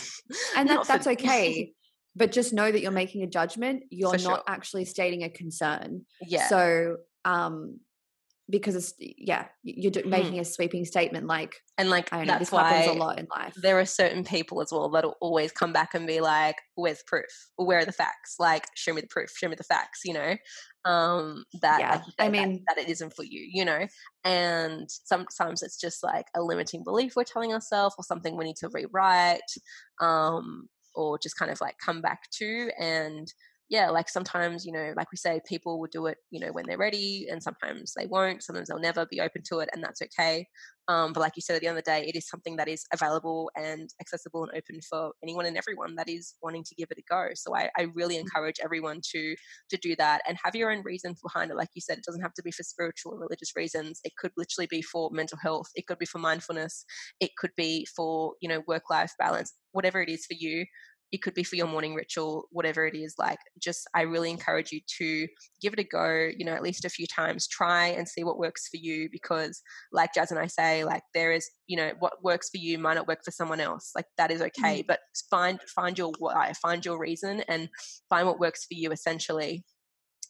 and that, that's okay. But just know that you're <laughs> making a judgment. You're For not sure. actually stating a concern. yeah, So, um, because it's yeah, you're Mhm. making a sweeping statement like and like I don't know, that's this happens a lot in life. there are certain people as well that'll always come back and be like, "Where's proof? Where are the facts? Like, show me the proof. Show me the facts." You know, um, that Yeah, like I say, that- mean- that, it isn't for you. You know, and sometimes it's just like a limiting belief we're telling ourselves, or something we need to rewrite, um, or just kind of like come back to and. Yeah, like sometimes, you know, like we say, people will do it, you know, when they're ready, and sometimes they won't. Sometimes they'll never be open to it, and that's okay. Um, but like you said, at the end of the day, it is something that is available and accessible and open for anyone and everyone that is wanting to give it a go. So I, I really encourage everyone to to do that and have your own reason behind it. Like you said, it doesn't have to be for spiritual or religious reasons. It could literally be for mental health. It could be for mindfulness. It could be for you know work life balance. Whatever it is for you. It could be for your morning ritual, whatever it is. Like, just I really encourage you to give it a go. You know, at least a few times. Try and see what works for you because like Jazz and I say, like there is, you know, what works for you might not work for someone else. Like that is okay, mm-hmm. but find find your why, find your reason, and find what works for you essentially,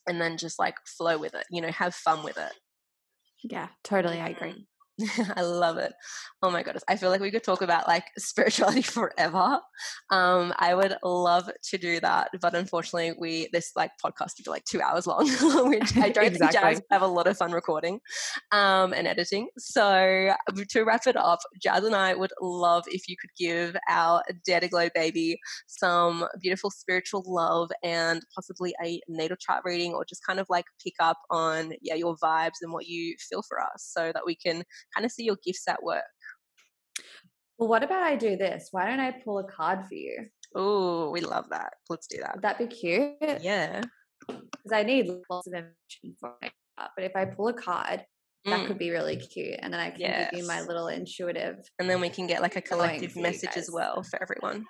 and then just like flow with it. You know, have fun with it. Yeah, totally. I agree. Mm. <laughs> I love it. Oh my goodness. I feel like we could talk about like <laughs> spirituality forever. Um, I would love to do that, but unfortunately we this like podcast would be like two hours long, <laughs> which I don't exactly. think Jazz have a lot of fun recording um, and editing. So to wrap it up, Jazz and I would love if you could give our Dare to Glow baby some beautiful spiritual love and possibly a natal chart reading or just kind of like pick up on yeah your vibes and what you feel for us so that we can kind of see your gifts at work. Well, what about I do this? Why don't I pull a card for you? Oh, we love that. Let's do that. Would that be cute? Yeah. Because I need lots of information for it. But if I pull a card, that mm. could be really cute. And then I can yes. give you my little intuitive. And then we can get like a collective message as well for everyone.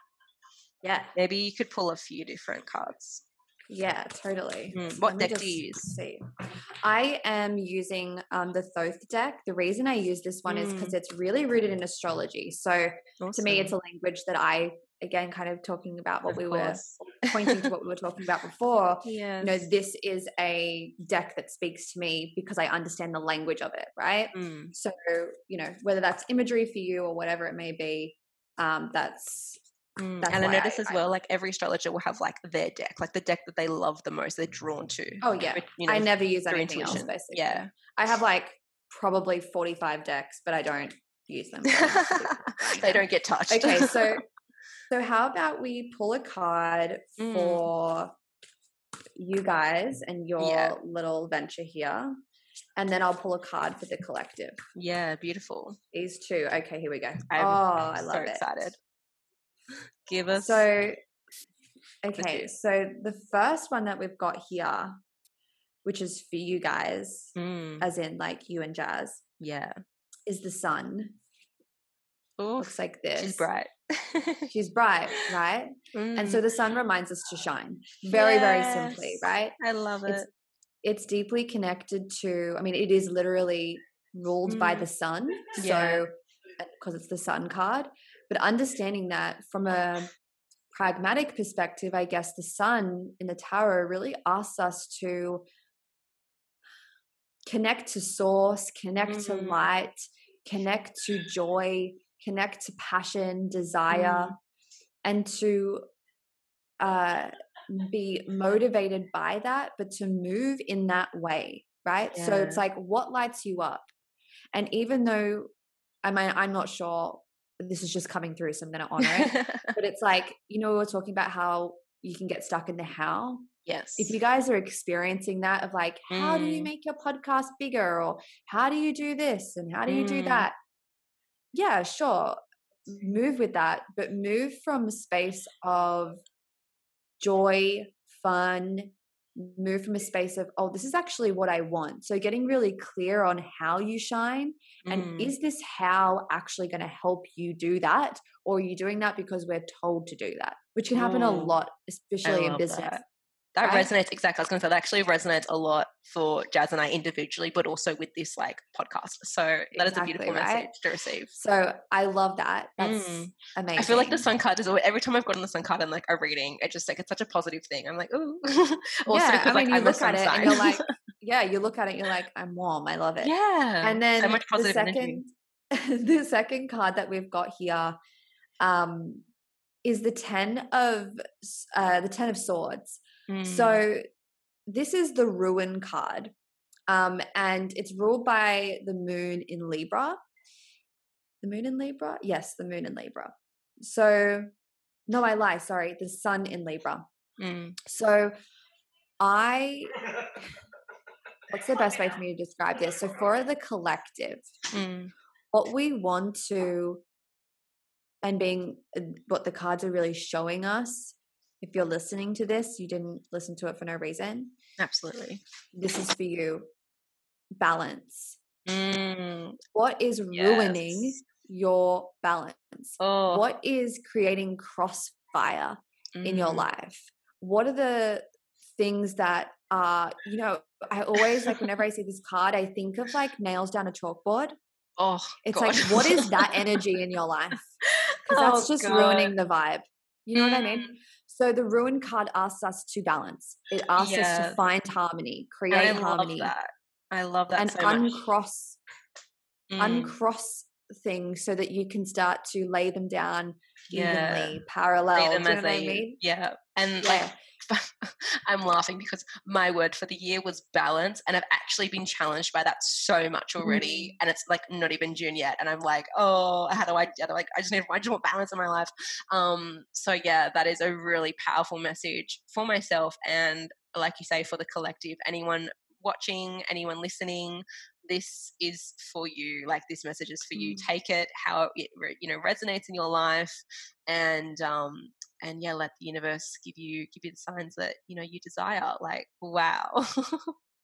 Yeah. Maybe you could pull a few different cards. Yeah, totally. Mm. What deck do you use? See. I am using um, the Thoth deck. The reason I use this one mm. is because it's really rooted in astrology. So awesome. to me, it's a language that I, again, kind of talking about what of we course. were pointing to what we were talking about before. Yeah. You know, this is a deck that speaks to me because I understand the language of it, right? Mm. So, you know, whether that's imagery for you or whatever it may be, um, that's Mm, and I notice I, as well, I, like every astrologer will have like their deck, like the deck that they love the most, they're drawn to. Oh yeah, you know, I never use anything intuition. else. Basically, yeah, I have like probably forty-five decks, but I don't use them. <laughs> they don't get touched. Okay, so <laughs> so how about we pull a card mm. for you guys and your yeah. little venture here, and then I'll pull a card for the collective. Yeah, beautiful. These two. Okay, here we go. I'm oh, I love so it. excited. Give us. So, okay. So the first one that we've got here, which is for you guys, mm. as in like you and Jazz. Yeah. Is the sun. Oof, Looks like this. She's bright. She's bright, right? <laughs> Mm. And so the sun reminds us to shine. Very, yes. very simply, right? I love it. It's, it's, deeply connected to, I mean, it is literally ruled mm. by the sun. Yeah. So, because it's the sun card. But understanding that from a pragmatic perspective, I guess the sun in the tarot really asks us to connect to source, connect mm-hmm. to light, connect to joy, connect to passion, desire, mm. and to uh, be motivated by that, but to move in that way, right? Yeah. So it's like, what lights you up? And even though I mean, I'm not sure this is just coming through, so I'm going to honor it. <laughs> but it's like, you know, we are talking about how you can get stuck in the how. Yes. If you guys are experiencing that of like, how mm. do you mm. make your podcast bigger? Or how do you do this? And how do you mm. do that? Yeah, sure. Move with that, but move from a space of joy, fun, move from a space of oh this is actually what i want so getting really clear on how you shine and mm. is this how actually going to help you do that or are you doing that because we're told to do that which can happen mm. a lot especially in business that. That right? resonates exactly. I was going to say that actually resonates a lot for Jazz and I individually, but also with this like podcast. So that exactly, is a beautiful right? message to receive. So I love that. That's mm. amazing. I feel like the sun card is always, every time I've gotten the sun card and like a reading, it just like it's such a positive thing. I'm like, ooh. <laughs> also yeah, because I mean, like you I'm look at it and you're like, <laughs> yeah, you look at it, you're like, I'm warm. I love it. Yeah. And then so much positive the second, <laughs> the second card that we've got here um, is the ten of uh, the ten of swords. Mm. So this is the ruin card. Um, and it's ruled by the moon in Libra. The moon in Libra? Yes, the moon in Libra. So, no, I lie. Sorry, the sun in Libra. Mm. So, I. <laughs> What's the best way for me to describe this? So, for the collective, mm. what we want to, and being what the cards are really showing us if you're listening to this, you didn't listen to it for no reason. Absolutely. This is for you. Balance. Mm. What is yes. ruining your balance? Oh. What is creating crossfire mm. in your mm. life? What are the things that are, you know, I always like whenever I see this card, I think of like nails down a chalkboard. Oh, it's God. like, what is that <laughs> energy in your life? Because that's oh, just God. ruining the vibe. You know mm. what I mean? So the ruin card asks us to balance. It asks yes. us to find harmony, create I harmony. Love that. I love that and so uncross mm. uncross things so that you can start to lay them down yeah. evenly, parallel. Do you know what I mean? Yeah. And yeah. like <laughs> I'm laughing because my word for the year was balance, and I've actually been challenged by that so much already. Mm. And it's like not even June yet, and I'm like, oh, how do I? How do I? I just need, I just want balance in my life. Um, so yeah, that is a really powerful message for myself, and like you say, for the collective. Anyone watching, anyone listening, this is for you. Like this message is for you. Mm. Take it how it you know resonates in your life, and um, and yeah, let the universe give you give you the signs that you know you desire. Like wow. <laughs>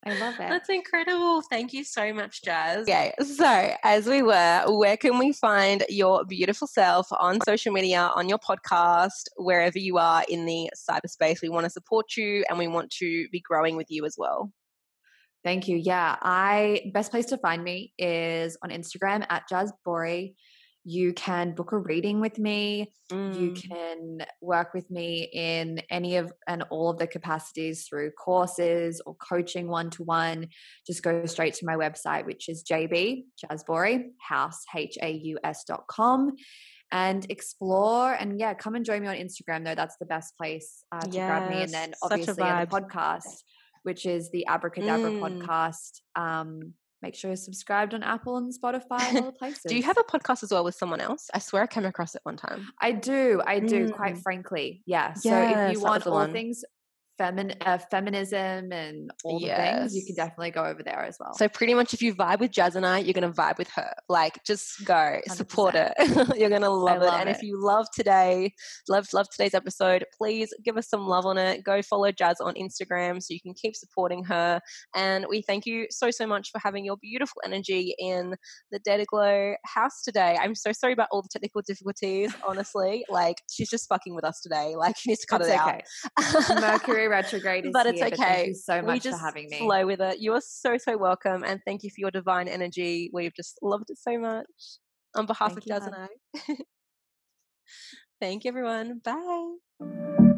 I love it. That's incredible. Thank you so much, Jazz. Okay, so as we were, where can we find your beautiful self on social media, on your podcast, wherever you are in the cyberspace? We want to support you and we want to be growing with you as well. Thank you. Yeah, I best place to find me is on Instagram at Jazz Bori. You can book a reading with me. Mm. You can work with me in any of and all of the capacities through courses or coaching one to one. Just go straight to my website, which is JB Jazzbori House H A U S dot com and explore and yeah come and join me on instagram though that's the best place uh, to yes, grab me and then obviously on the podcast which is the Abracadabra mm. podcast. Um, make sure you're subscribed on Apple and Spotify and all places. <laughs> do you have a podcast as well with someone else? I swear I came across it one time. I do. I do, mm. quite frankly. Yeah. Yes, so if you want all one. things femin- uh, feminism and all the yes. things, you can definitely go over there as well. So pretty much, if you vibe with Jazz and I, you're gonna vibe with her. Like, just go 100%. support it. <laughs> you're gonna love, love it. And if you love today, love love today's episode, please give us some love on it. Go follow Jazz on Instagram so you can keep supporting her. And we thank you so so much for having your beautiful energy in the Dare to Glow house today. I'm so sorry about all the technical difficulties. Honestly, like she's just fucking with us today. Like she needs to cut That's it okay. out. Mercury retrograde but it's here, okay. But thank you so much for having me. Flow with it. You are so so welcome, and thank you for your divine energy. We've just loved it so much. On behalf thank of Jazz and I. thank you, everyone. Bye.